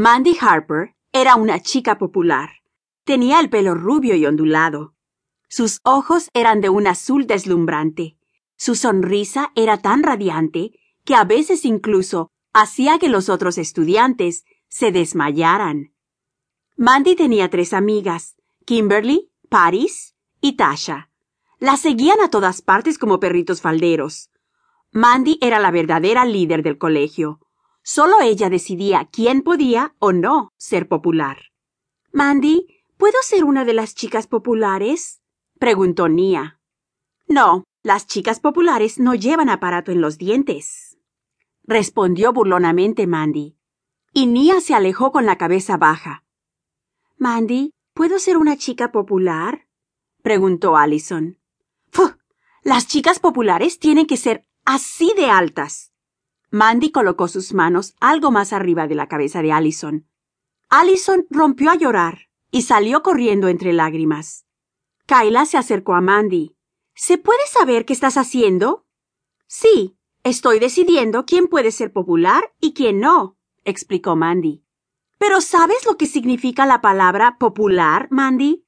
Mandy Harper era una chica popular. Tenía el pelo rubio y ondulado. Sus ojos eran de un azul deslumbrante. Su sonrisa era tan radiante que a veces incluso hacía que los otros estudiantes se desmayaran. Mandy tenía tres amigas, Kimberly, Paris y Tasha. La seguían a todas partes como perritos falderos. Mandy era la verdadera líder del colegio. Solo ella decidía quién podía o no ser popular. Mandy, ¿puedo ser una de las chicas populares? preguntó Nia. No, las chicas populares no llevan aparato en los dientes, respondió burlonamente Mandy. Y Nia se alejó con la cabeza baja. Mandy, ¿puedo ser una chica popular? preguntó Allison. Las chicas populares tienen que ser así de altas. Mandy colocó sus manos algo más arriba de la cabeza de Allison. Allison rompió a llorar y salió corriendo entre lágrimas. Kyla se acercó a Mandy. ¿Se puede saber qué estás haciendo? Sí, estoy decidiendo quién puede ser popular y quién no, explicó Mandy. Pero ¿sabes lo que significa la palabra popular, Mandy?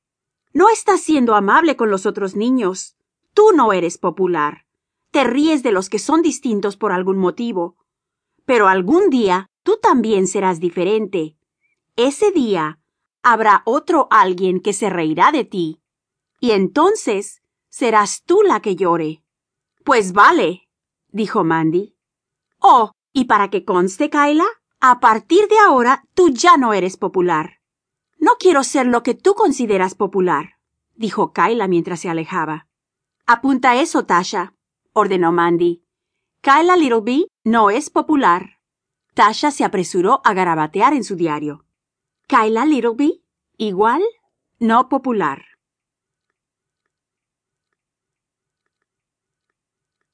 No estás siendo amable con los otros niños. Tú no eres popular te ríes de los que son distintos por algún motivo. Pero algún día tú también serás diferente. Ese día habrá otro alguien que se reirá de ti. Y entonces serás tú la que llore. Pues vale, dijo Mandy. Oh, y para que conste, Kyla, a partir de ahora tú ya no eres popular. No quiero ser lo que tú consideras popular, dijo Kyla mientras se alejaba. Apunta eso, Tasha ordenó Mandy. Kyla Littleby no es popular. Tasha se apresuró a garabatear en su diario. Kyla Littleby, igual, no popular.